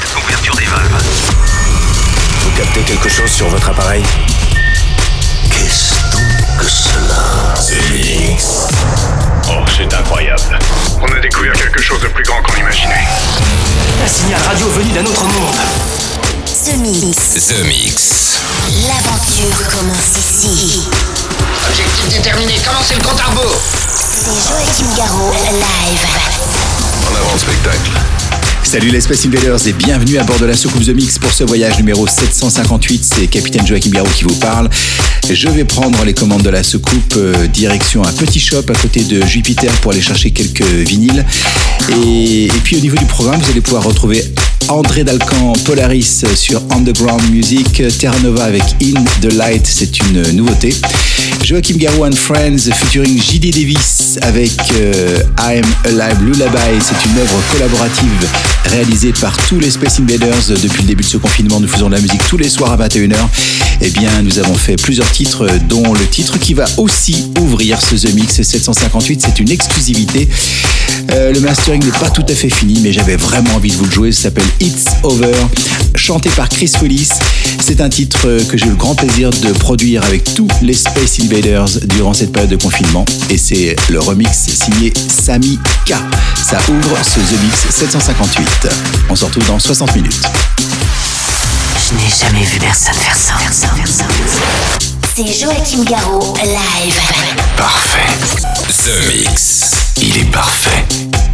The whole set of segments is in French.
7, ouverture des valves. Vous captez quelque chose sur votre appareil Qu'est-ce donc que cela Oh, c'est incroyable. On a découvert quelque chose de plus grand qu'on imaginait. Un signal radio venu d'un autre monde. The Mix. The Mix. L'aventure commence ici. Objectif déterminé, commencez le compte à rebours. C'est Joachim Garraud, live. En avant le spectacle. Salut les Space Invaders et bienvenue à bord de la soucoupe The Mix pour ce voyage numéro 758. C'est Capitaine Joachim Garraud qui vous parle. Je vais prendre les commandes de la soucoupe euh, direction un petit shop à côté de Jupiter pour aller chercher quelques vinyles. Et, et puis au niveau du programme, vous allez pouvoir retrouver André Dalcan Polaris sur Underground Music, Terra Nova avec In the Light, c'est une nouveauté. Joachim Garou and Friends featuring JD Davis avec euh, I'm Alive Lullaby, c'est une œuvre collaborative réalisée par tous les Space Invaders depuis le début de ce confinement. Nous faisons de la musique tous les soirs à 21h. Eh bien, nous avons fait plusieurs titres, dont le titre qui va aussi ouvrir ce The Mix 758. C'est une exclusivité. Euh, le mastering n'est pas tout à fait fini, mais j'avais vraiment envie de vous le jouer. Ça s'appelle It's Over, chanté par Chris Willis. C'est un titre que j'ai eu le grand plaisir de produire avec tous les Space Invaders durant cette période de confinement. Et c'est le remix signé Sami K. Ça ouvre ce The Mix 758. On se retrouve dans 60 minutes. Je n'ai jamais vu personne faire ça. C'est Joachim Garraud, live. Parfait. The Mix. Il est parfait.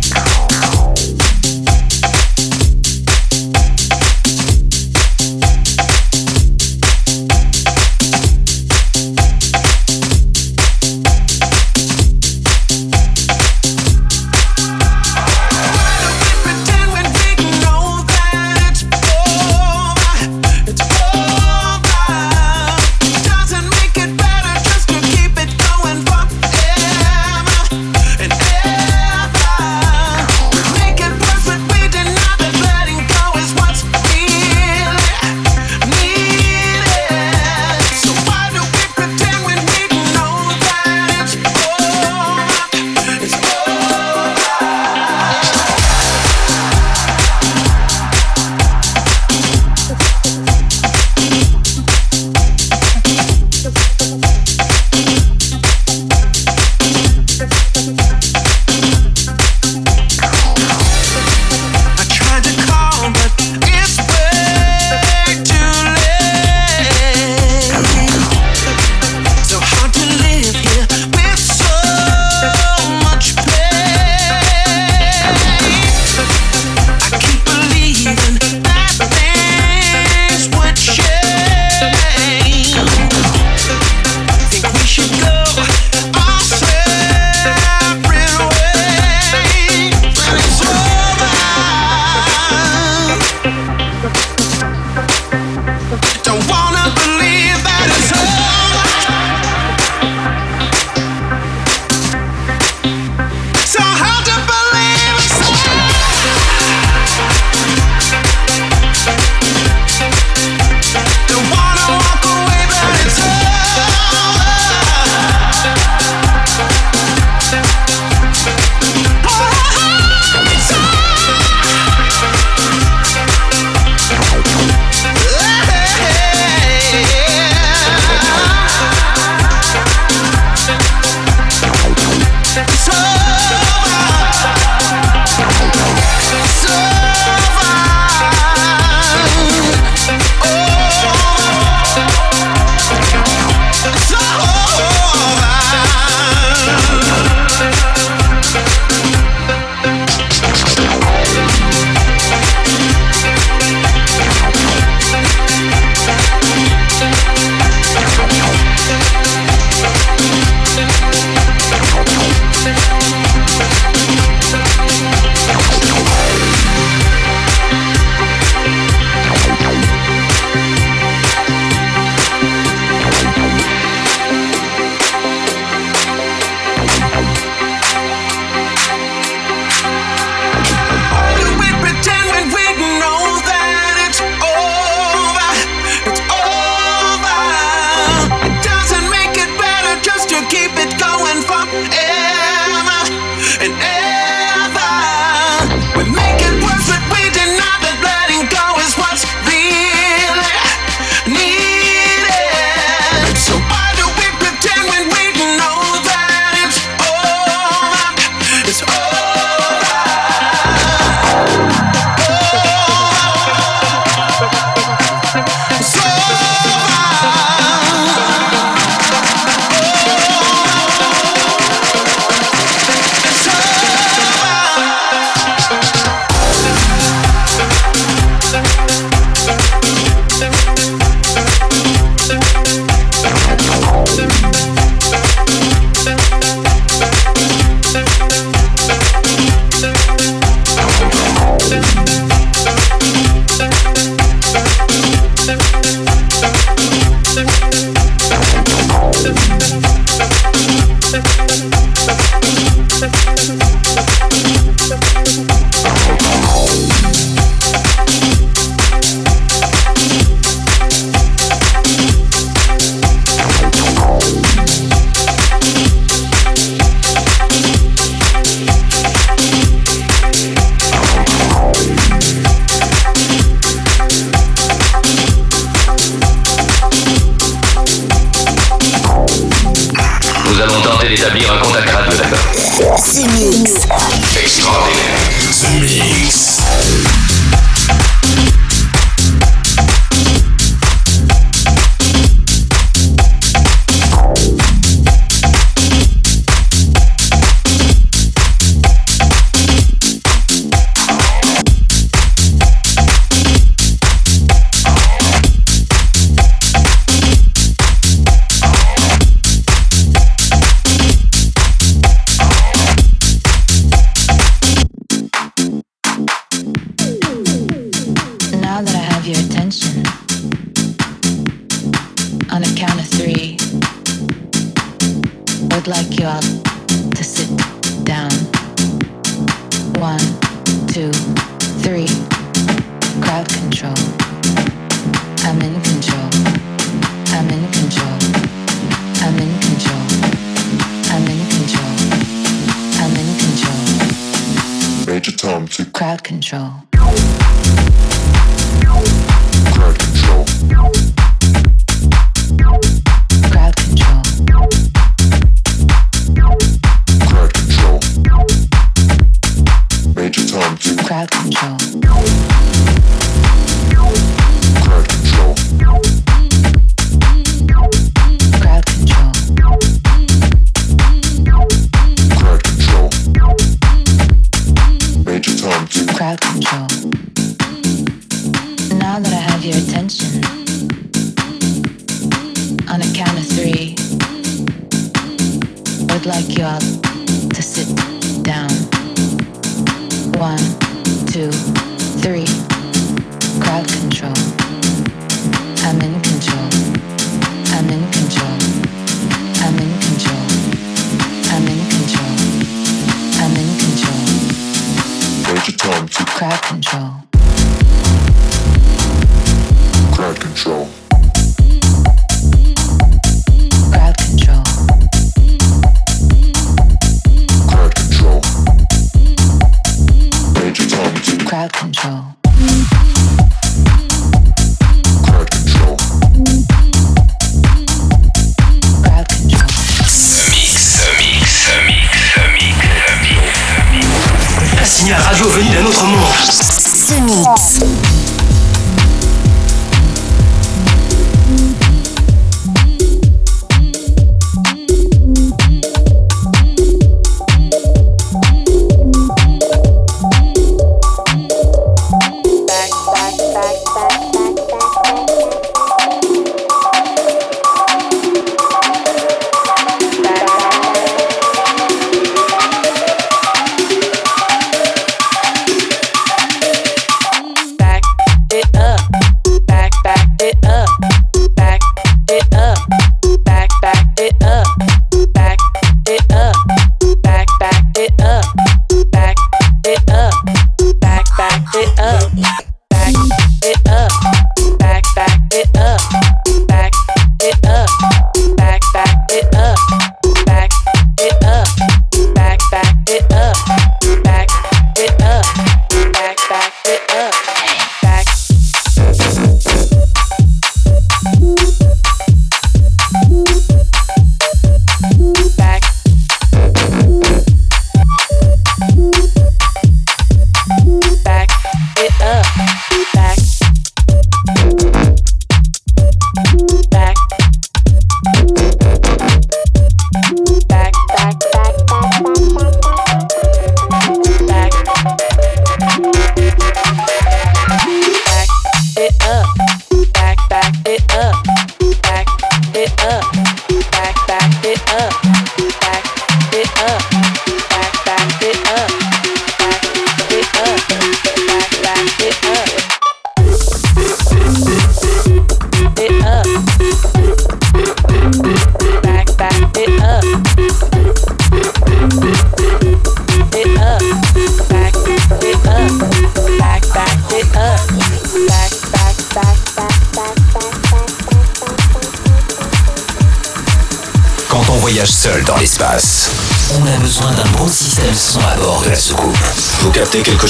Crowd control.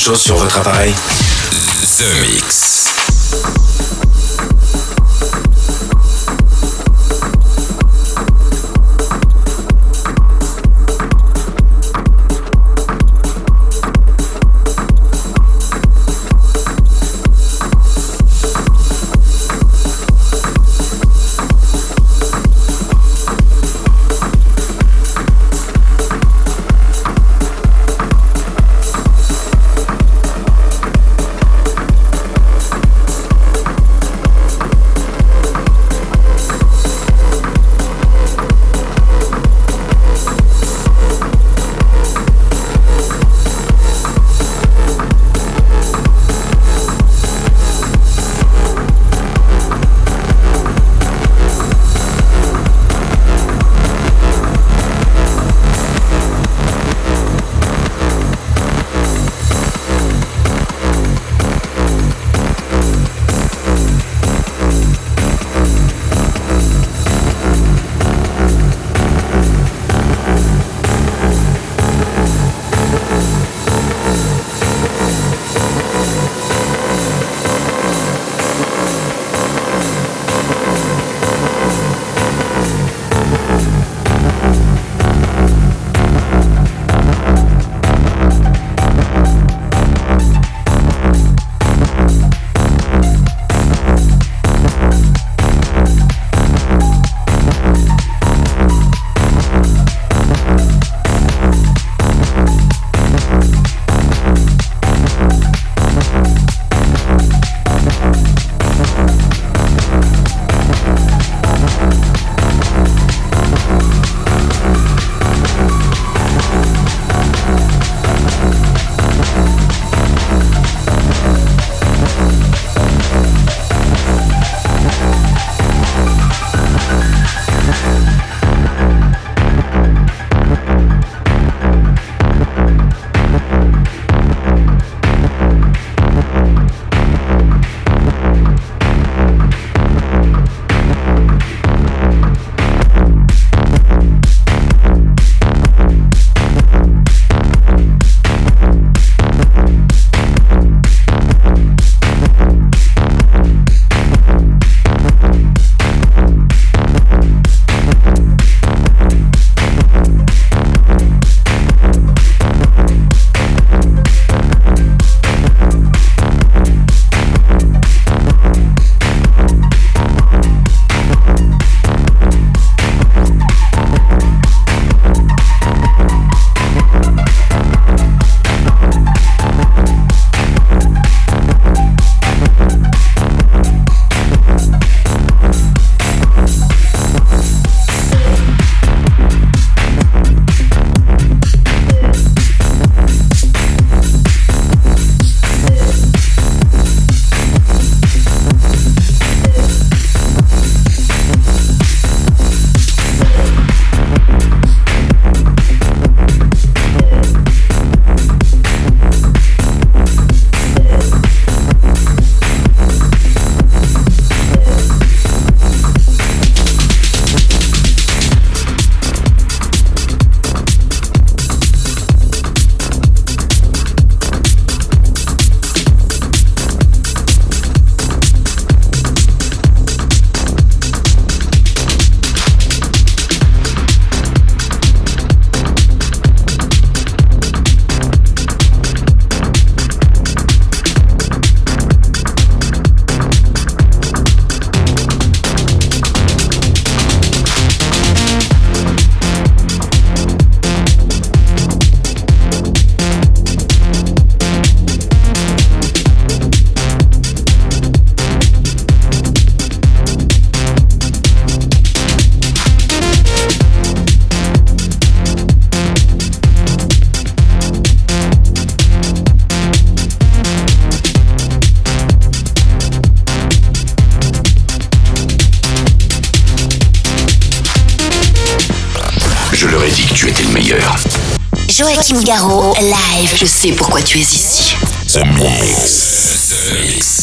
Chose sur votre appareil The Mix. Joachim Garraud, live. Je sais pourquoi tu es ici. The Mix. The Mix.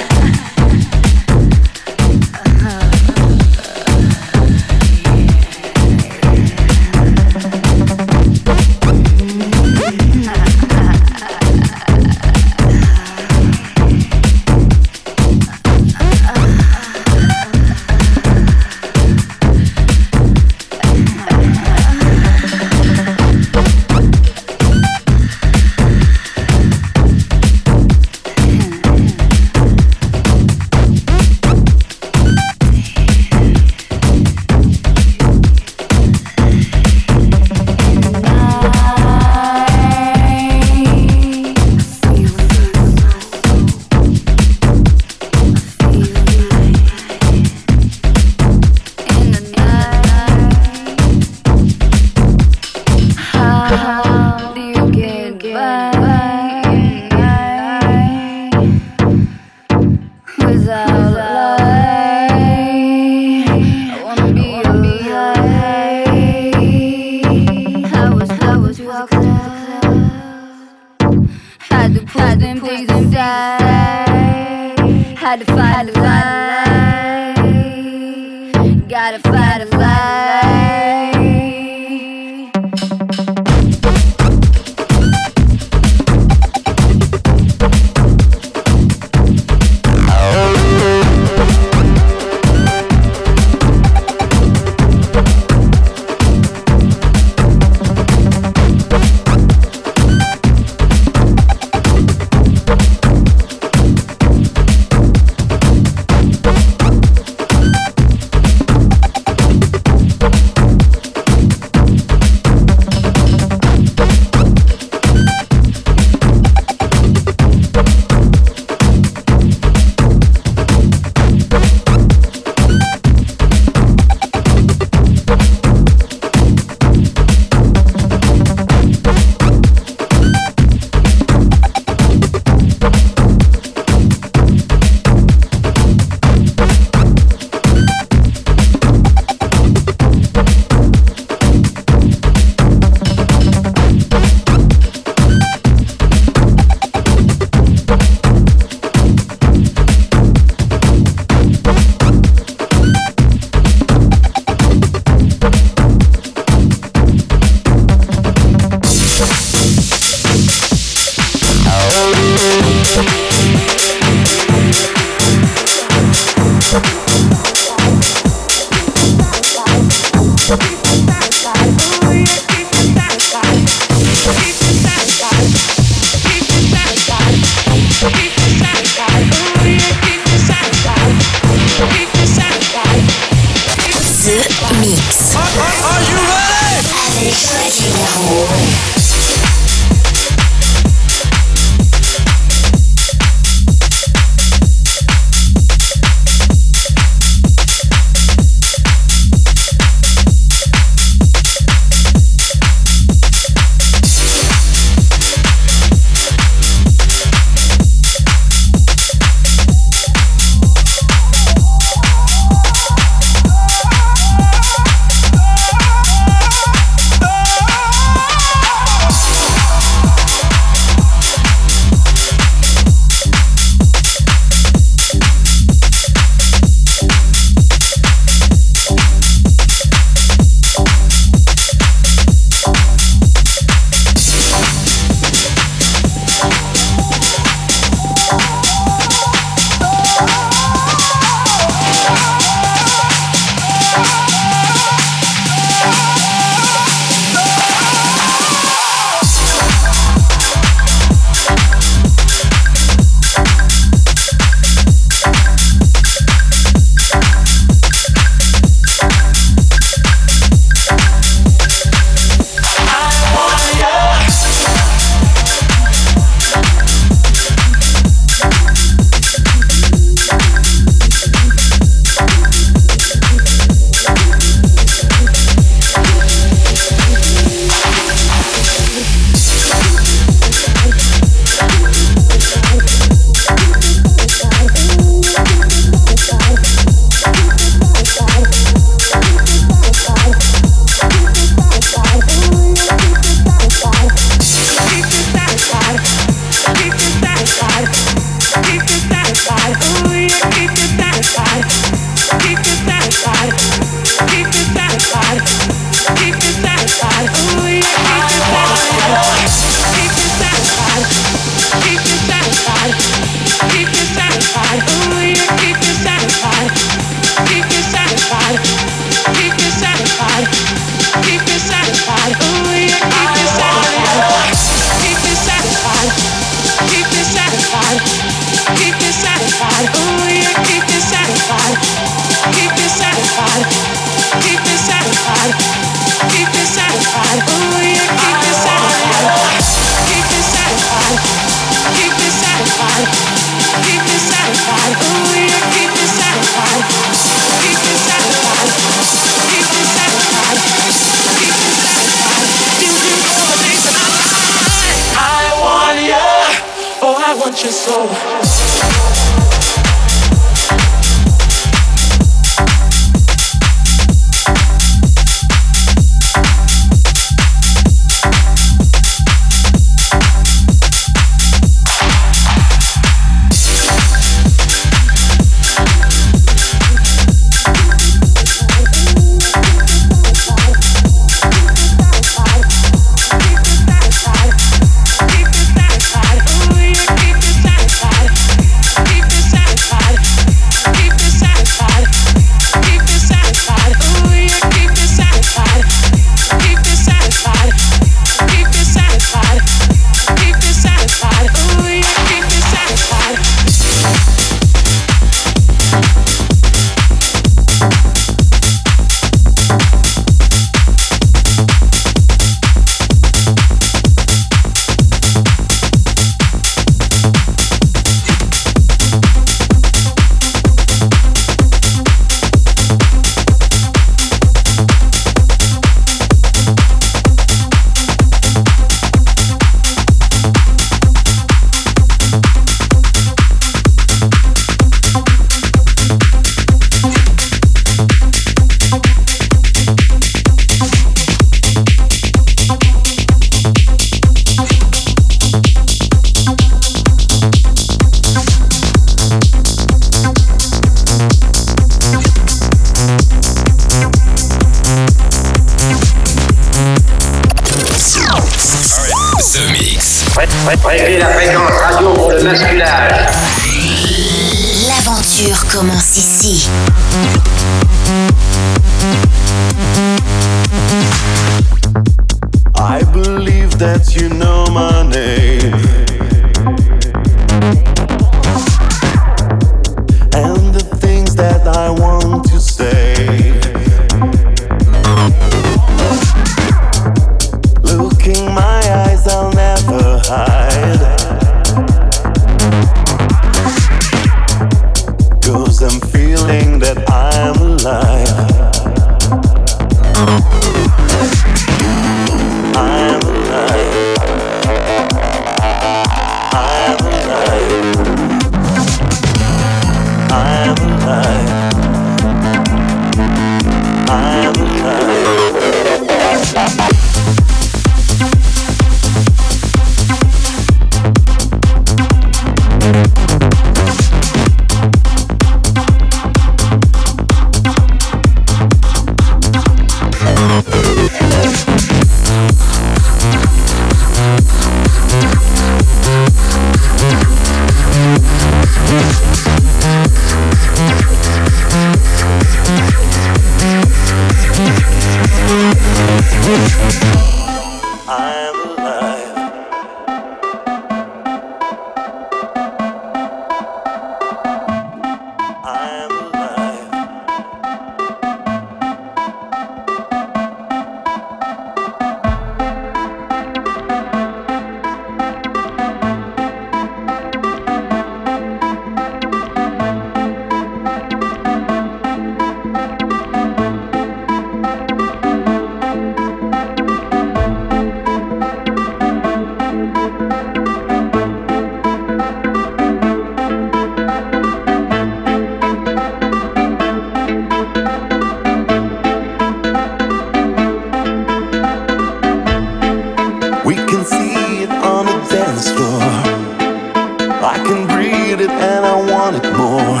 Breathe it and I want it more.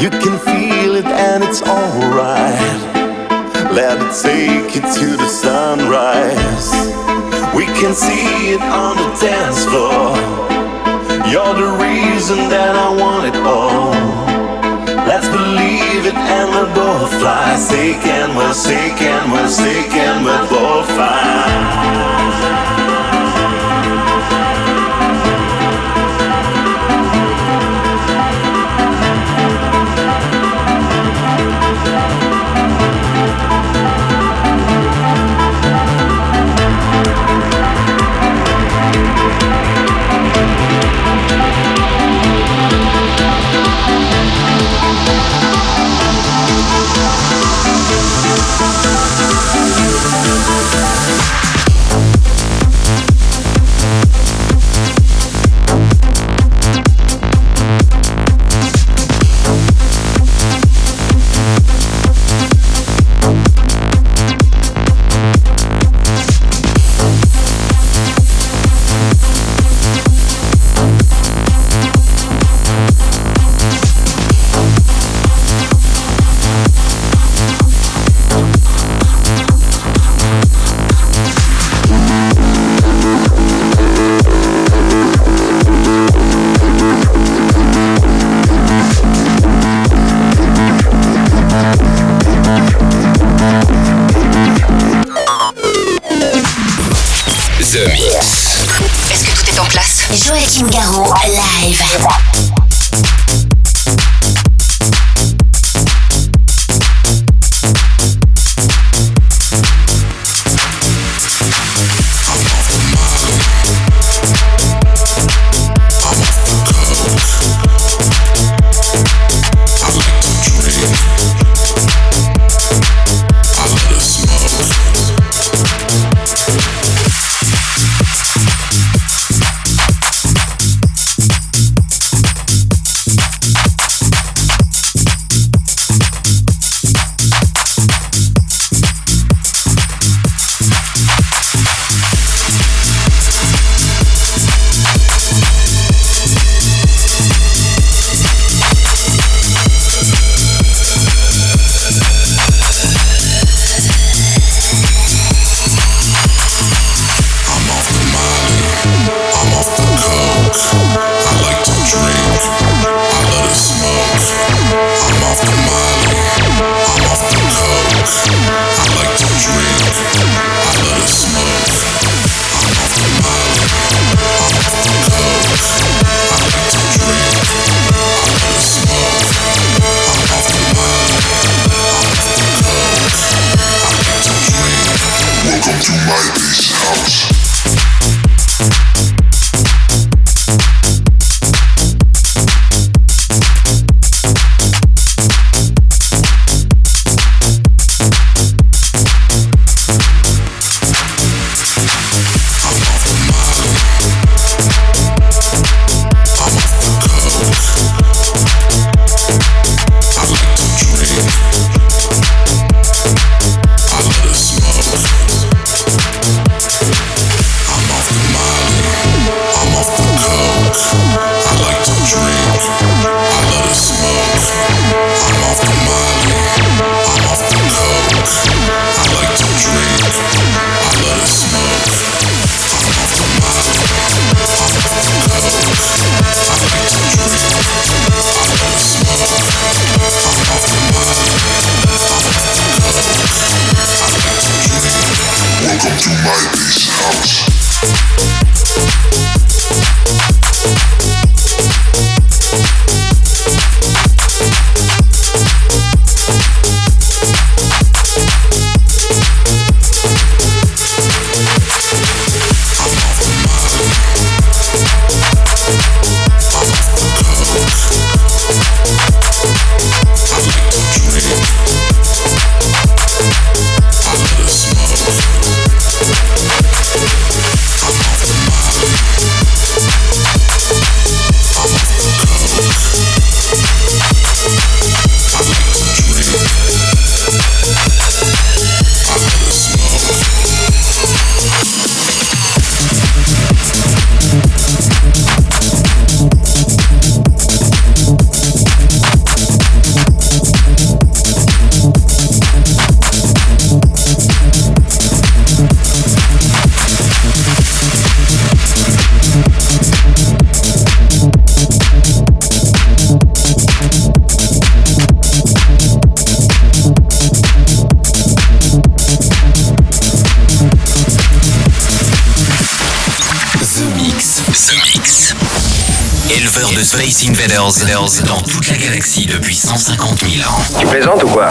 You can feel it and it's alright. Let it take you to the sunrise. We can see it on the dance floor. You're the reason that I want it all. Let's believe it and we'll both fly. Sick and we're sick and we're sick and we'll both fly. Dans toute la galaxie depuis 150 000 ans. Tu plaisantes ou quoi?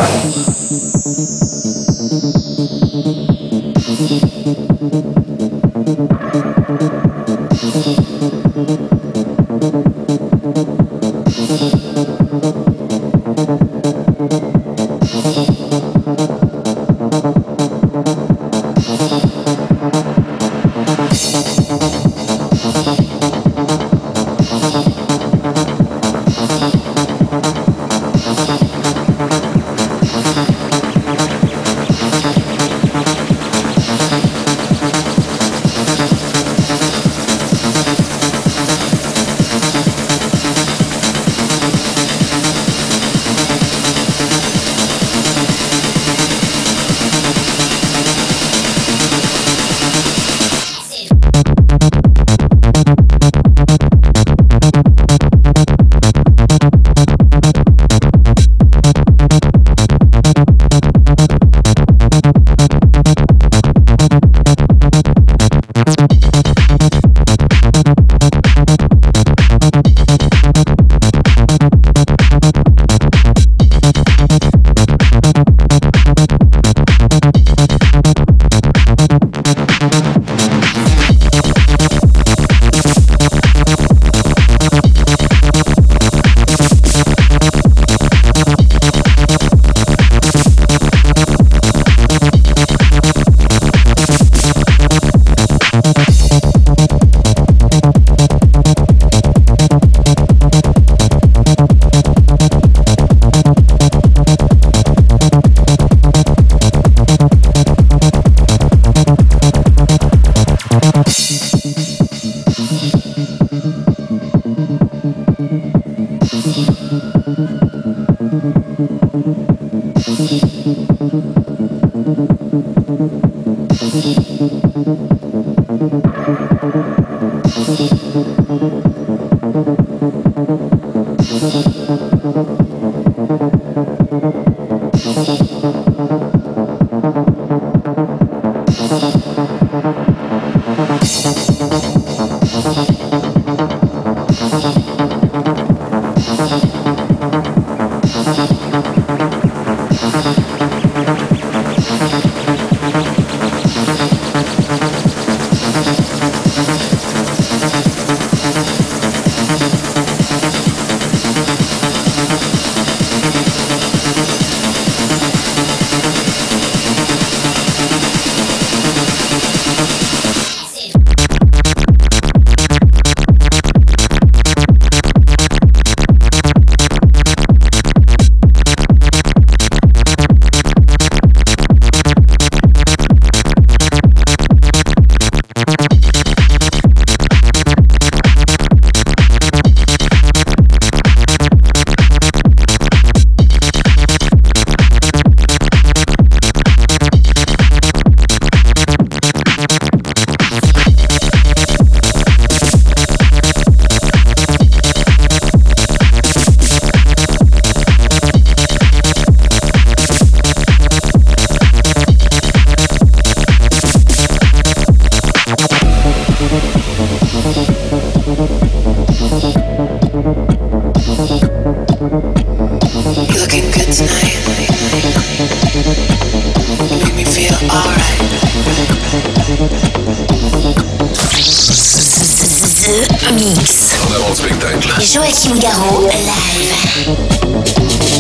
Joachim Garraud, live.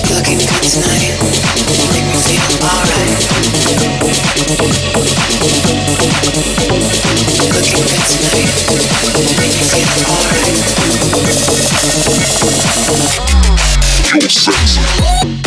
Looking good tonight. Make me feel alright. Looking good tonight. Make me feel. You're sexy.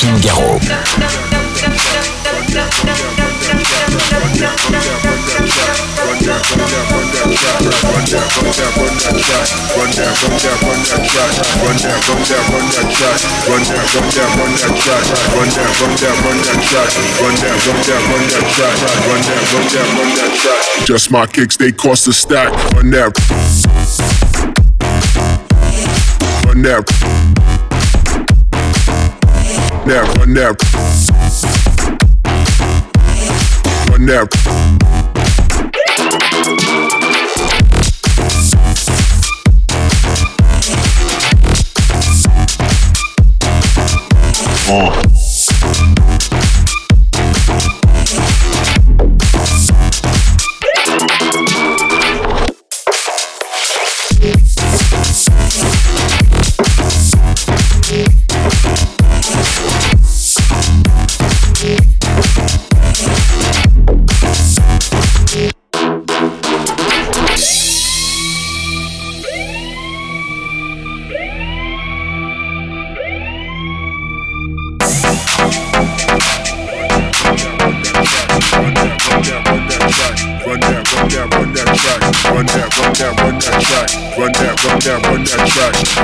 Joachim Garraud. Just my kicks, they cost a stack. Run that. Run that. That, run that. Run that.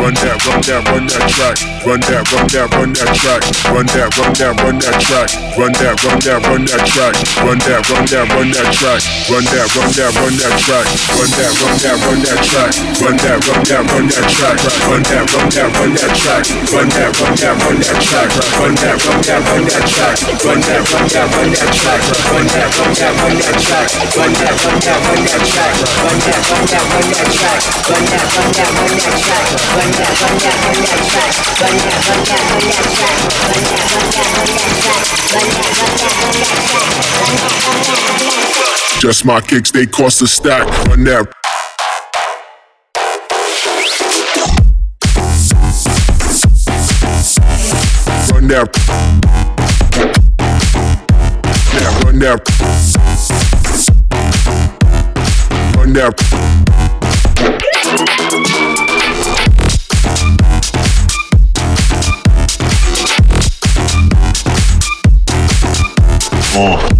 run that, run that, run that track, run that, run that, run that track, run that, run that, run that track, run that, run that, run that track, run that, run that, run that track, run that, run that, run that track, run that, run that, run that track, run that, run that, run that track, run that, run that, run that track, run that, run that, run that track, run that, run that, run that track, run that, run that, run that track, run that, run that, run that track, run that, run that, run that track, run that, run that, run that track, run that, run that, run that track, run just my kicks, they cost a stack. Run that. Run that. Yeah, run that. Run that. four.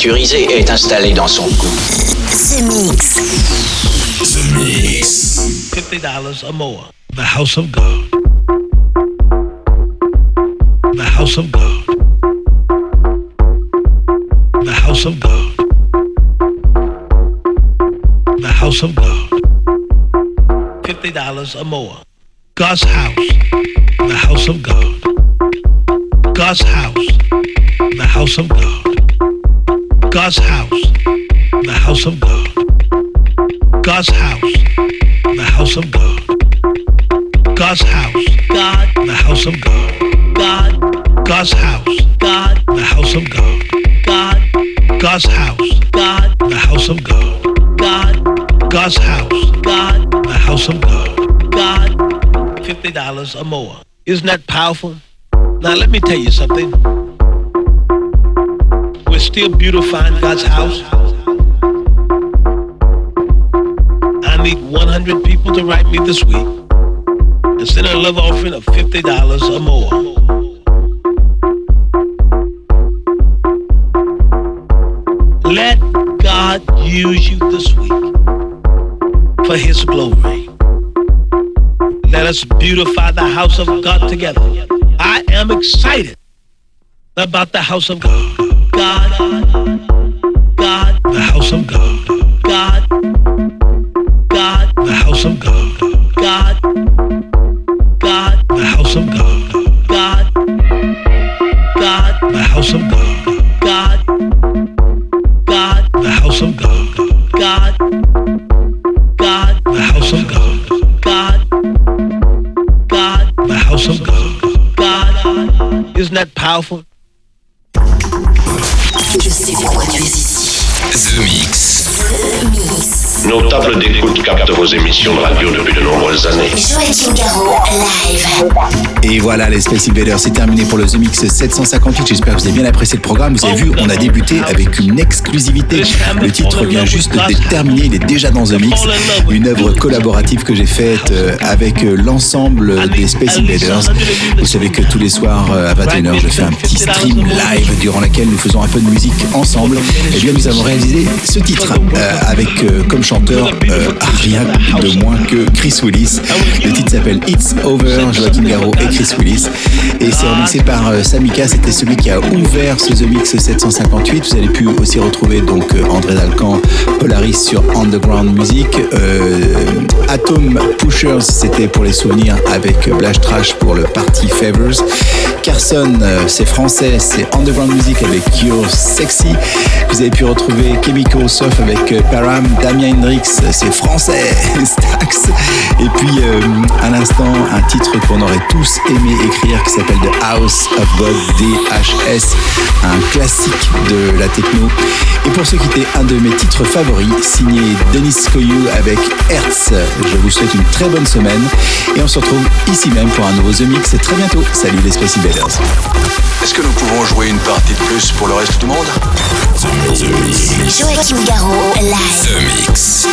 Miniaturisé est installé dans son cou. The Mix. The Mix. $50 or more. The House of God. The House of God. The House of God. The House of God. $50 or more. God's house. The House of God. God's house. The House of God. God's house. The House of God. God's house. The House of God. God's house. God. The House of God. God. God's house. God. The House of God. God. God's house. God. The House of God. God. God's house. God. The House of God. God. Fifty dollars or more. Isn't that powerful? Now let me tell you something. Still beautifying God's house. I need 100 people to write me this week and send a love offering of $50 or more. Let God use you this week for His glory. Let us beautify the house of God together. I am excited about the house of God powerful vos émissions de radio depuis de nombreuses années. Joachim Garraud, live. Et voilà, les Space Invaders, c'est terminé pour le The Mix 758. J'espère que vous avez bien apprécié le programme. Vous avez vu, on a débuté avec une exclusivité. Le titre vient juste de terminer, il est déjà dans The Mix. Une œuvre collaborative que j'ai faite euh, avec euh, l'ensemble des Space Invaders. Vous savez que tous les soirs euh, à 21h, je fais un petit stream live durant lequel nous faisons un peu de musique ensemble. Et bien, nous avons réalisé ce titre euh, avec euh, comme chanteur euh, rien de moins que Chris Willis. Le titre s'appelle It's Over, Joachim Garraud et Chris Willis. Et c'est remixé par euh, Samika, c'était celui qui a ouvert ce The Mix 758. Vous allez pu aussi retrouver donc euh, André Dalcan, Polaris sur Underground Music. Euh, Atom Pushers, c'était pour les souvenirs avec Blash Trash pour le Party Favors. Carson, c'est français, c'est Underground Music avec You're Sexy. Vous avez pu retrouver Chemical Surf avec Param, Damien Hendrix, c'est français, Stax. Et puis euh, à l'instant, un titre qu'on aurait tous aimé écrire qui s'appelle The House of God, DHS, un classique de la techno. Et pour se quitter, un de mes titres favoris, signé Denis Koyou avec Hertz. Je vous souhaite une très bonne semaine et on se retrouve ici même pour un nouveau The Mix très bientôt. Salut les Space Invaders. Est-ce que nous pouvons jouer une partie de plus pour le reste du monde? The Mix. Joachim Garraud, live. The Mix.